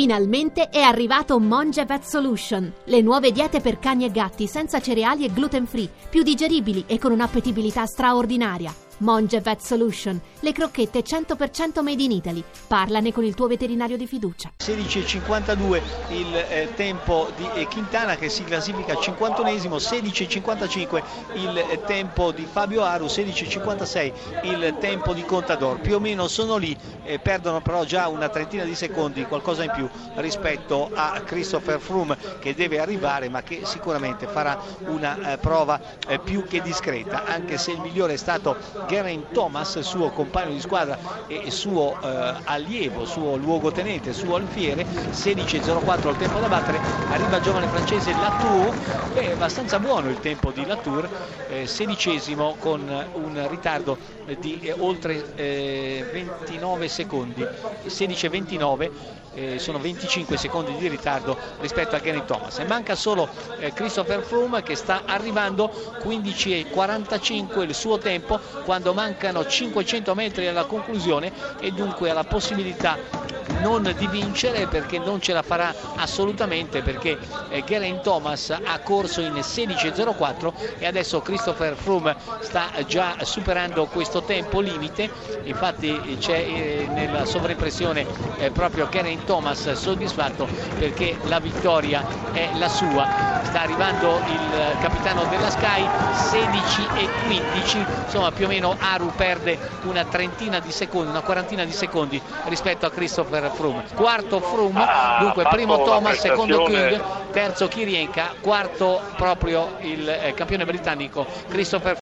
Finalmente è arrivato Monge Vet Solution, le nuove diete per cani e gatti senza cereali e gluten free, più digeribili e con un'appetibilità straordinaria. Monge Vet Solution, le crocchette 100% made in Italy. Parlane con il tuo veterinario di fiducia. 16.52 il eh, tempo di eh, Quintana che si classifica 51esimo, 16.55 il eh, tempo di Fabio Aru, 16.56 il tempo di Contador. Più o meno sono lì, eh, perdono però già una trentina di secondi, qualcosa in più rispetto a Christopher Froome che deve arrivare ma che sicuramente farà una eh, prova più che discreta, anche se il migliore è stato Geraint Thomas, suo compagno di squadra e suo eh, allievo, suo luogotenente, suo alfiere, 16.04 il tempo da battere, arriva il giovane francese Latour, è abbastanza buono il tempo di Latour, eh, sedicesimo con un ritardo di eh, oltre 29 secondi, 16.29 eh, sono 25 secondi di ritardo rispetto a Geraint Thomas. E manca solo eh, Christopher Froome che sta arrivando 15.45 il suo tempo quando quando mancano 500 metri alla conclusione e dunque ha la possibilità non di vincere perché non ce la farà assolutamente perché eh, Geraint Thomas ha corso in 16.04 e adesso Christopher Froome sta già superando questo tempo limite. Infatti c'è eh, nella sovraimpressione eh, proprio Geraint Thomas soddisfatto perché la vittoria è la sua. Sta arrivando il capitano della Sky 16 e 15 insomma più o meno Aru perde una trentina di secondi una quarantina di secondi rispetto a Christopher Froome. Quarto Froome Ah, dunque primo Thomas secondo King terzo Kirienka quarto proprio il eh, campione britannico Christopher